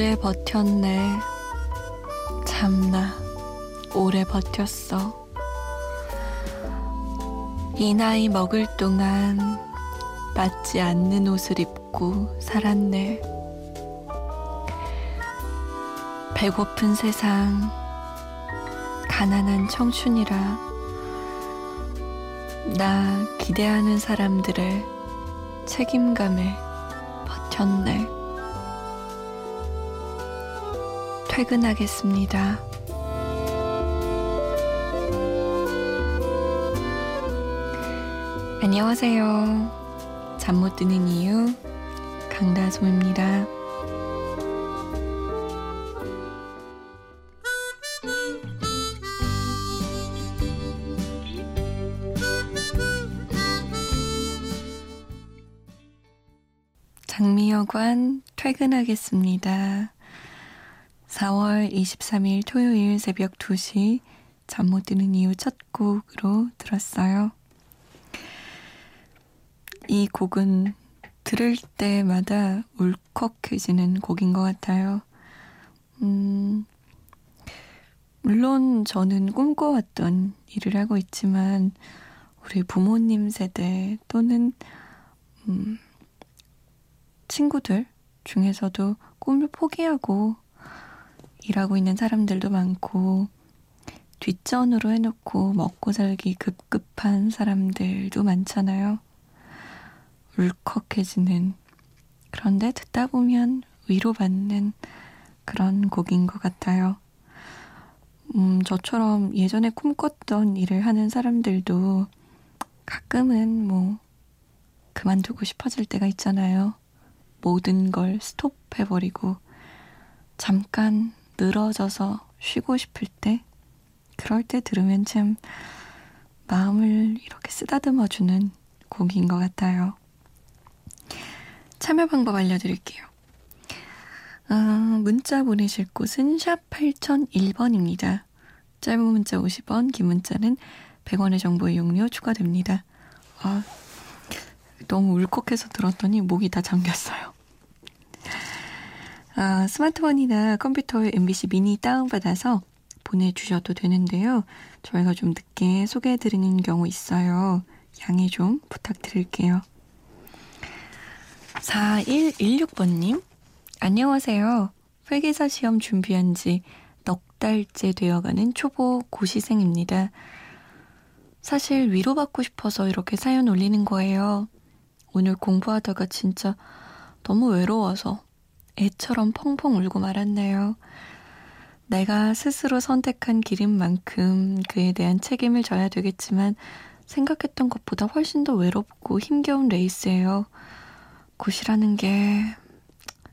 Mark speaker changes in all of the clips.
Speaker 1: 오래 버텼네. 참나, 오래 버텼어. 이 나이 먹을 동안 맞지 않는 옷을 입고 살았네. 배고픈 세상, 가난한 청춘이라 나 기대하는 사람들의 책임감에 버텼네. 퇴근하겠습니다. 안녕하세요. 잠 못 드는 이유 강다솜입니다. 장미여관 퇴근하겠습니다. 4월 23일 토요일 새벽 2시 잠 못 드는 이유 첫 곡으로 들었어요. 이 곡은 들을 때마다 울컥해지는 곡인 것 같아요. 음, 물론 저는 꿈꿔왔던 일을 하고 있지만 우리 부모님 세대 또는 음, 친구들 중에서도 꿈을 포기하고 일하고 있는 사람들도 많고 뒷전으로 해놓고 먹고 살기 급급한 사람들도 많잖아요. 울컥해지는 그런데 듣다 보면 위로받는 그런 곡인 것 같아요. 음, 저처럼 예전에 꿈꿨던 일을 하는 사람들도 가끔은 뭐 그만두고 싶어질 때가 있잖아요. 모든 걸 스톱해버리고 잠깐 늘어져서 쉬고 싶을 때 그럴 때 들으면 참 마음을 이렇게 쓰다듬어 주는 곡인 것 같아요. 참여 방법 알려드릴게요. 어, 문자 보내실 곳은 샵 8001번입니다. 짧은 문자 50원, 긴 문자는 100원의 정보 이용료 추가됩니다. 아, 너무 울컥해서 들었더니 목이 다 잠겼어요. 아, 스마트폰이나 컴퓨터에 MBC 미니 다운받아서 보내주셔도 되는데요. 저희가 좀 늦게 소개해드리는 경우 있어요. 양해 좀 부탁드릴게요. 4116번님, 안녕하세요. 회계사 시험 준비한 지 넉 달째 되어가는 초보 고시생입니다. 사실 위로받고 싶어서 이렇게 사연 올리는 거예요. 오늘 공부하다가 진짜 너무 외로워서 애처럼 펑펑 울고 말았네요. 내가 스스로 선택한 길인 만큼 그에 대한 책임을 져야 되겠지만 생각했던 것보다 훨씬 더 외롭고 힘겨운 레이스예요. 고시라는 게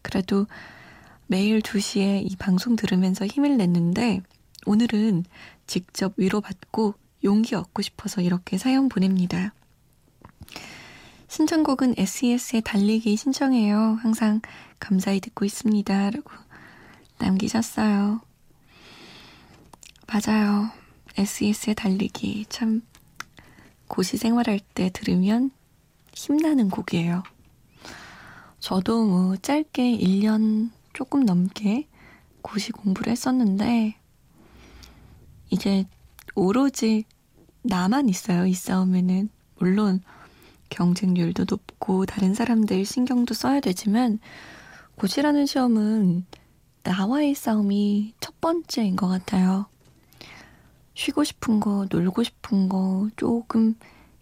Speaker 1: 그래도 매일 2시에 이 방송 들으면서 힘을 냈는데 오늘은 직접 위로받고 용기 얻고 싶어서 이렇게 사연 보냅니다. 신청곡은 SES의 달리기 신청해요. 항상 감사히 듣고 있습니다. 라고 남기셨어요. 맞아요. SES의 달리기. 참, 고시 생활할 때 들으면 힘나는 곡이에요. 저도 뭐 짧게 1년 조금 넘게 고시 공부를 했었는데, 이제 오로지 나만 있어요. 이 싸움에는. 물론, 경쟁률도 높고 다른 사람들 신경도 써야 되지만 고시라는 시험은 나와의 싸움이 첫 번째인 것 같아요. 쉬고 싶은 거, 놀고 싶은 거, 조금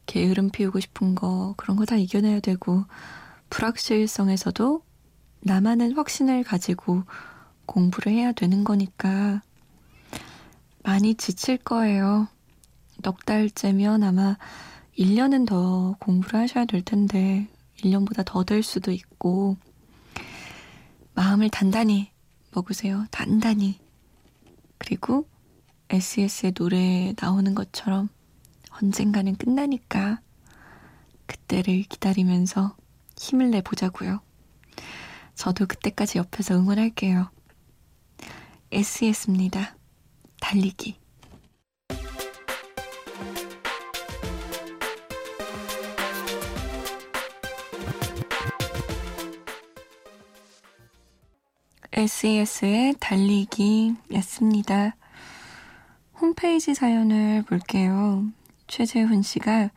Speaker 1: 게으름 피우고 싶은 거, 그런 거 다 이겨내야 되고, 불확실성에서도 나만의 확신을 가지고 공부를 해야 되는 거니까 많이 지칠 거예요. 넉 달째면 아마 1년은 더 공부를 하셔야 될 텐데 1년보다 더 될 수도 있고 마음을 단단히 먹으세요. 단단히. 그리고 SES의 노래에 나오는 것처럼 언젠가는 끝나니까 그때를 기다리면서 힘을 내보자고요. 저도 그때까지 옆에서 응원할게요. SES입니다. 달리기. SES의 달리기였습니다. 홈페이지 사연을 볼게요. 최재훈 씨가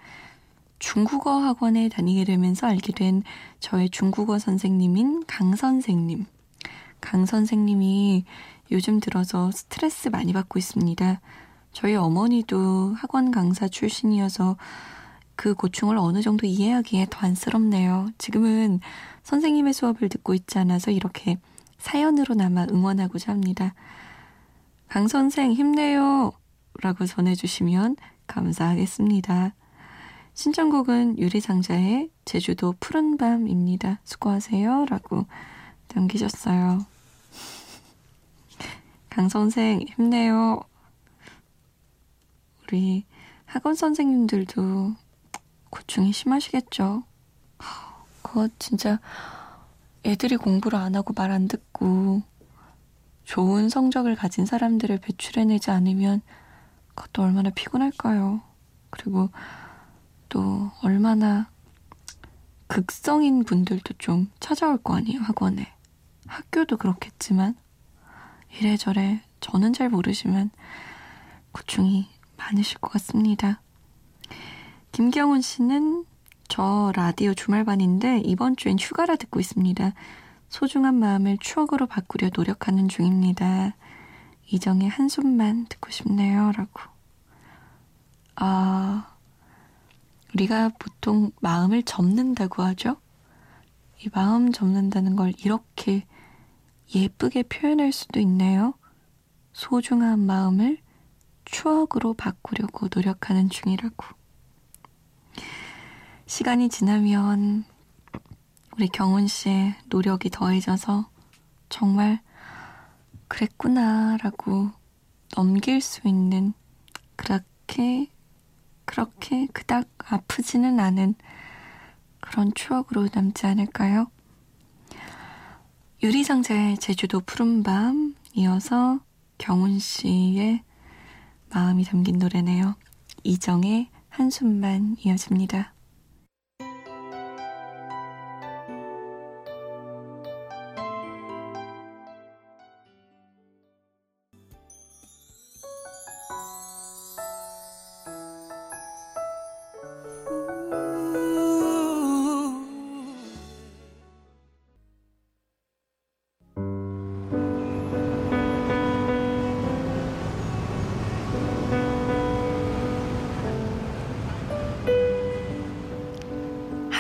Speaker 1: 중국어 학원에 다니게 되면서 알게 된 저의 중국어 선생님인 강 선생님. 강 선생님이 요즘 들어서 스트레스 많이 받고 있습니다. 저희 어머니도 학원 강사 출신이어서 그 고충을 어느 정도 이해하기에 더 안쓰럽네요. 지금은 선생님의 수업을 듣고 있지 않아서 이렇게 사연으로나마 응원하고자 합니다. 강 선생 힘내요! 라고 전해주시면 감사하겠습니다. 신청곡은 유리상자의 제주도 푸른밤입니다. 수고하세요. 라고 남기셨어요. 강 선생 힘내요. 우리 학원 선생님들도 고충이 심하시겠죠. 그거 진짜 애들이 공부를 안 하고 말 안 듣고 좋은 성적을 가진 사람들을 배출해내지 않으면 그것도 얼마나 피곤할까요? 그리고 또 얼마나 극성인 분들도 좀 찾아올 거 아니에요, 학원에. 학교도 그렇겠지만 이래저래 저는 잘 모르지만 고충이 많으실 것 같습니다. 김경훈 씨는 저 라디오 주말반인데 이번 주엔 휴가라 듣고 있습니다. 소중한 마음을 추억으로 바꾸려 노력하는 중입니다. 이정의 한숨만 듣고 싶네요. 라고. 아, 우리가 보통 마음을 접는다고 하죠? 이 마음 접는다는 걸 이렇게 예쁘게 표현할 수도 있네요. 소중한 마음을 추억으로 바꾸려고 노력하는 중이라고. 시간이 지나면 우리 경훈 씨의 노력이 더해져서 정말 그랬구나라고 넘길 수 있는 그렇게 그렇게 그닥 아프지는 않은 그런 추억으로 남지 않을까요? 유리상자의 제주도 푸른밤 이어서 경훈 씨의 마음이 담긴 노래네요. 이정의 한숨만 이어집니다.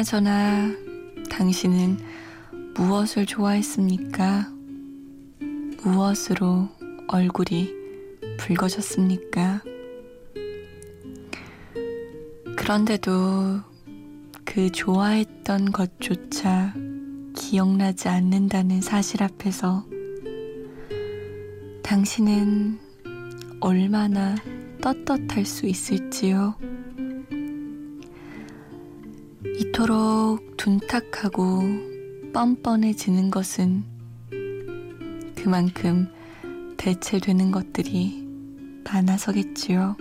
Speaker 1: 그나저나 당신은 무엇을 좋아했습니까? 무엇으로 얼굴이 붉어졌습니까? 그런데도 그 좋아했던 것조차 기억나지 않는다는 사실 앞에서 당신은 얼마나 떳떳할 수 있을지요? 이토록 둔탁하고 뻔뻔해지는 것은 그만큼 대체되는 것들이 많아서겠지요.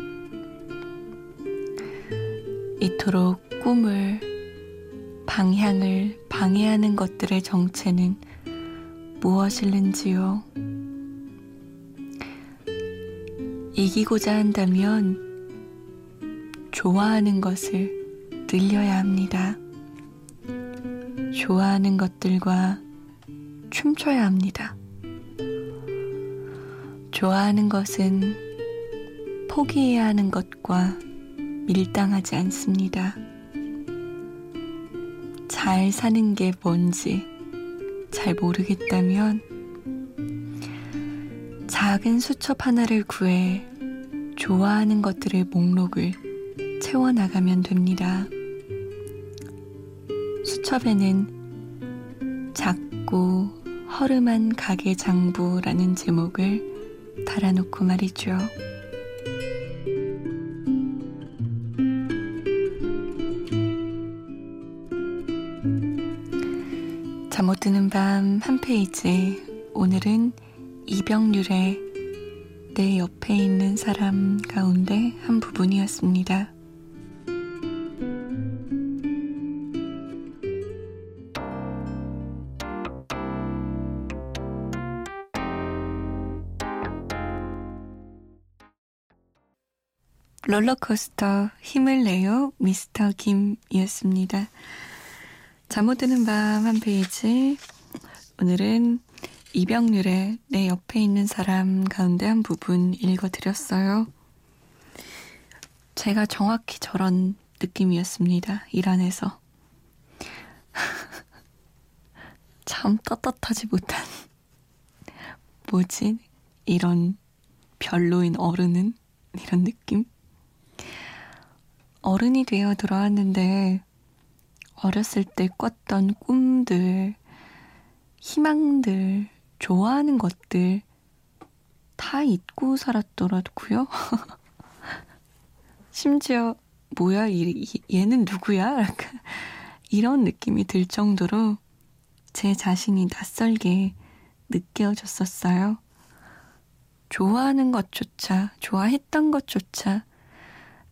Speaker 1: 이토록 꿈을, 방향을 방해하는 것들의 정체는 무엇일는지요? 이기고자 한다면 좋아하는 것을 늘려야 합니다. 좋아하는 것들과 춤춰야 합니다. 좋아하는 것은 포기해야 하는 것과 밀당하지 않습니다. 잘 사는 게 뭔지 잘 모르겠다면 작은 수첩 하나를 구해 좋아하는 것들의 목록을 채워나가면 됩니다. 수첩에는 작고 허름한 가게 장부라는 제목을 달아놓고 말이죠. 잠 못 드는 밤 한 페이지. 오늘은 이병률의 내 옆에 있는 사람 가운데 한 부분이었습니다. 롤러코스터 힘을 내요 미스터 김이었습니다. 잠 못 드는 밤 한 페이지 오늘은 이병률의 내 옆에 있는 사람 가운데 한 부분 읽어드렸어요. 제가 정확히 저런 느낌이었습니다. 일 안에서. 참 떳떳하지 못한 뭐지? 이런 별로인 어른은? 이런 느낌? 어른이 되어 들어왔는데 어렸을 때 꿨던 꿈들, 희망들, 좋아하는 것들 다 잊고 살았더라고요. 심지어 뭐야 이, 얘는 누구야? 이런 느낌이 들 정도로 제 자신이 낯설게 느껴졌었어요. 좋아하는 것조차, 좋아했던 것조차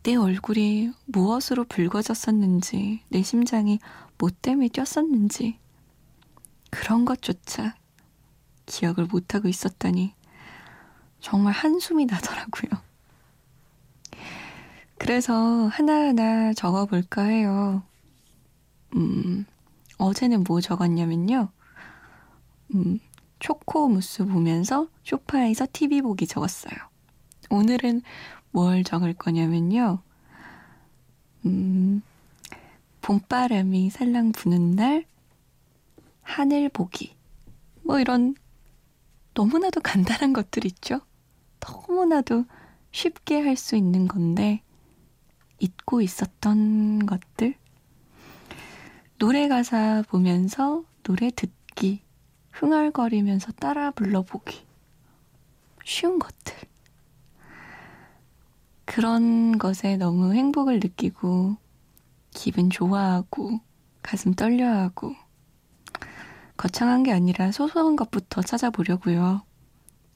Speaker 1: 내 얼굴이 무엇으로 붉어졌었는지, 내 심장이 뭐 때문에 뛰었었는지, 그런 것조차 기억을 못하고 있었다니 정말 한숨이 나더라고요. 그래서 하나하나 적어볼까 해요. 음, 어제는 뭐 적었냐면요. 음, 초코 무스 보면서 쇼파에서 TV 보기 적었어요. 오늘은 뭘 적을 거냐면요. 음, 봄바람이 살랑 부는 날 하늘 보기. 뭐 이런 너무나도 간단한 것들 있죠? 너무나도 쉽게 할 수 있는 건데 잊고 있었던 것들. 노래 가사 보면서 노래 듣기, 흥얼거리면서 따라 불러보기. 쉬운 것들. 그런 것에 너무 행복을 느끼고 기분 좋아하고 가슴 떨려하고 거창한 게 아니라 소소한 것부터 찾아보려고요.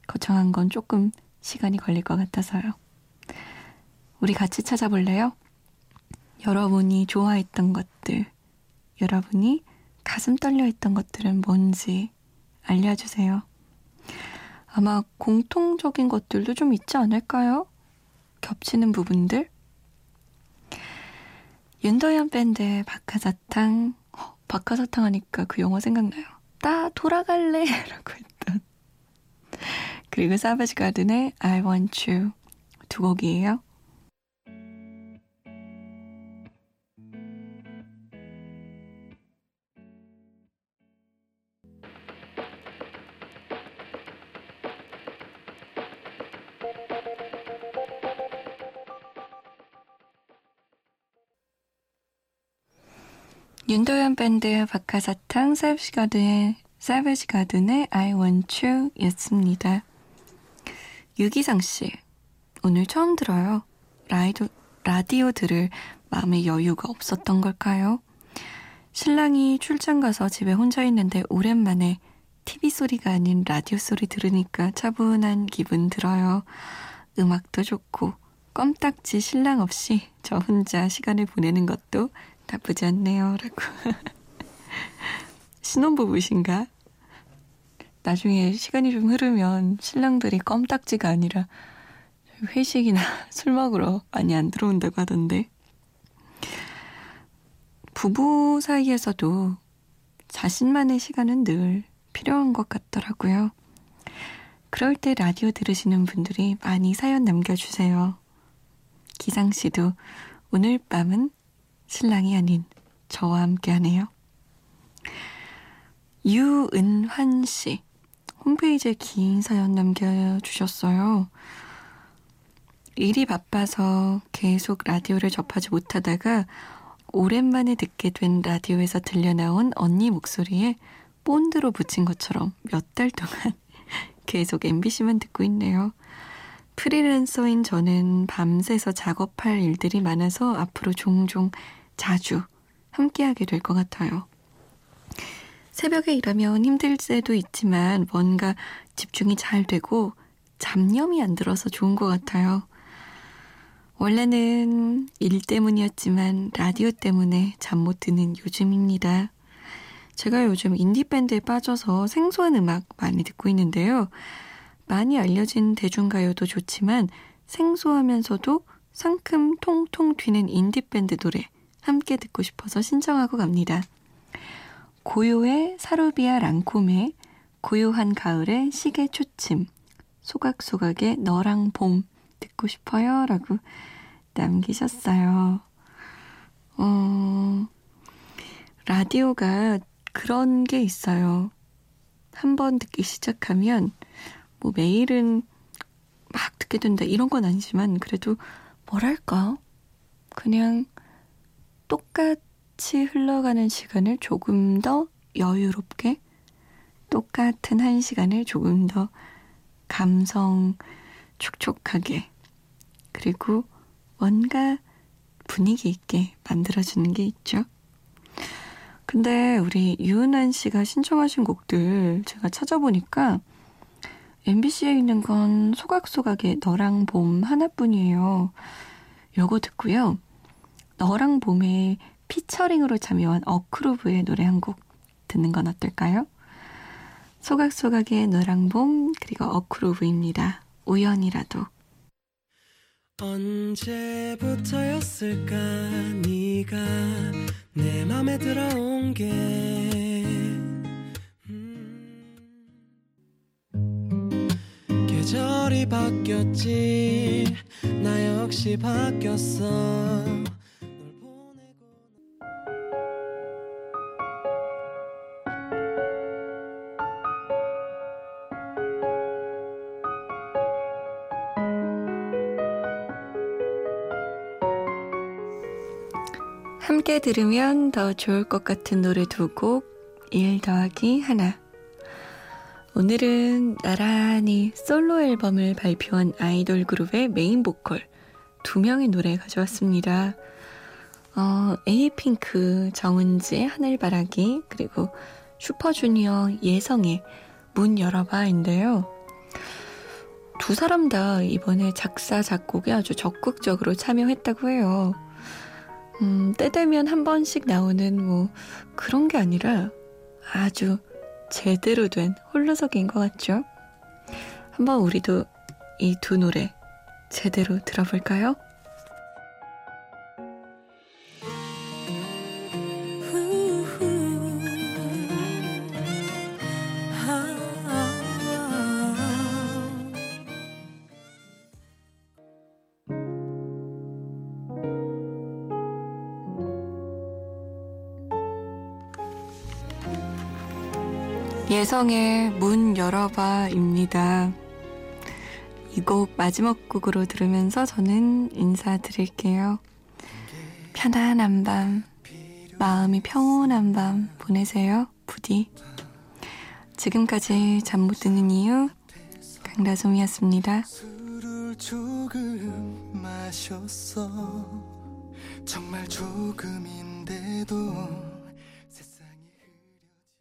Speaker 1: 거창한 건 조금 시간이 걸릴 것 같아서요. 우리 같이 찾아볼래요? 여러분이 좋아했던 것들, 여러분이 가슴 떨려 했던 것들은 뭔지 알려주세요. 아마 공통적인 것들도 좀 있지 않을까요? 겹치는 부분들? 윤도현 밴드의 박하사탕, 어, 박하사탕 하니까 그 영화 생각나요. 나 돌아갈래! 라고 했던. 그리고 사바지 가든의 I want you 두 곡이에요. 윤도현 밴드 박하사탕 사이버시 가든의 사이버시 가든의 I Want You 였습니다. 유기상 씨, 오늘 처음 들어요. 라이도, 라디오 들을 마음의 여유가 없었던 걸까요? 신랑이 출장 가서 집에 혼자 있는데 오랜만에 TV 소리가 아닌 라디오 소리 들으니까 차분한 기분 들어요. 음악도 좋고 껌딱지 신랑 없이 저 혼자 시간을 보내는 것도 나쁘지 않네요. 라고. 신혼부부신가? 나중에 시간이 좀 흐르면 신랑들이 껌딱지가 아니라 회식이나 술 먹으러 많이 안 들어온다고 하던데. 부부 사이에서도 자신만의 시간은 늘 필요한 것 같더라고요. 그럴 때 라디오 들으시는 분들이 많이 사연 남겨주세요. 기상 씨도 오늘 밤은 신랑이 아닌 저와 함께 하네요. 유은환 씨. 홈페이지에 긴 사연 남겨주셨어요. 일이 바빠서 계속 라디오를 접하지 못하다가 오랜만에 듣게 된 라디오에서 들려나온 언니 목소리에 본드로 붙인 것처럼 몇 달 동안 계속 MBC만 듣고 있네요. 프리랜서인 저는 밤새서 작업할 일들이 많아서 앞으로 종종 자주 함께하게 될 것 같아요. 새벽에 일하면 힘들 때도 있지만 뭔가 집중이 잘 되고 잡념이 안 들어서 좋은 것 같아요. 원래는 일 때문이었지만 라디오 때문에 잠 못 드는 요즘입니다. 제가 요즘 인디밴드에 빠져서 생소한 음악 많이 듣고 있는데요. 많이 알려진 대중가요도 좋지만 생소하면서도 상큼 통통 튀는 인디밴드 노래 함께 듣고 싶어서 신청하고 갑니다. 고요의 사루비아 랑콤의 고요한 가을의 시계 초침 소각소각의 너랑 봄 듣고 싶어요 라고 남기셨어요. 어, 라디오가 그런 게 있어요. 한 번 듣기 시작하면 뭐 매일은 막 듣게 된다 이런 건 아니지만 그래도 뭐랄까 그냥 똑같이 흘러가는 시간을 조금 더 여유롭게 똑같은 한 시간을 조금 더 감성 촉촉하게 그리고 뭔가 분위기 있게 만들어주는 게 있죠. 근데 우리 유은한 씨가 신청하신 곡들 제가 찾아보니까 MBC에 있는 건 소각소각의 너랑 봄 하나뿐이에요. 요거 듣고요. 너랑 봄에 피처링으로 참여한 어크루브의 노래 한 곡 듣는 건 어떨까요? 소각소각의 너랑 봄 그리고 어크루브입니다. 우연이라도 언제부터였을까 네가 내 맘에 들어온 게 계절이 바뀌었지 나 역시 바뀌었어 함께 들으면 더 좋을 것 같은 노래 두 곡, 1 더하기 하나. 오늘은 나란히 솔로 앨범을 발표한 아이돌 그룹의 메인 보컬 두 명의 노래 가져왔습니다. 어, 에이핑크, 정은지, 하늘바라기, 그리고 슈퍼주니어 예성의 문 열어봐인데요. 두 사람 다 이번에 작사, 작곡에 아주 적극적으로 참여했다고 해요. 음, 때 되면 한 번씩 나오는 뭐 그런 게 아니라 아주 제대로 된 홀로서기인 것 같죠? 한번 우리도 이 두 노래 제대로 들어볼까요? 예성의 문 열어봐입니다. 이 곡 마지막 곡으로 들으면서 저는 인사드릴게요. 편안한 밤, 마음이 평온한 밤 보내세요, 부디. 지금까지 잠 못 드는 이유 강다솜이었습니다. 정말 조금인데도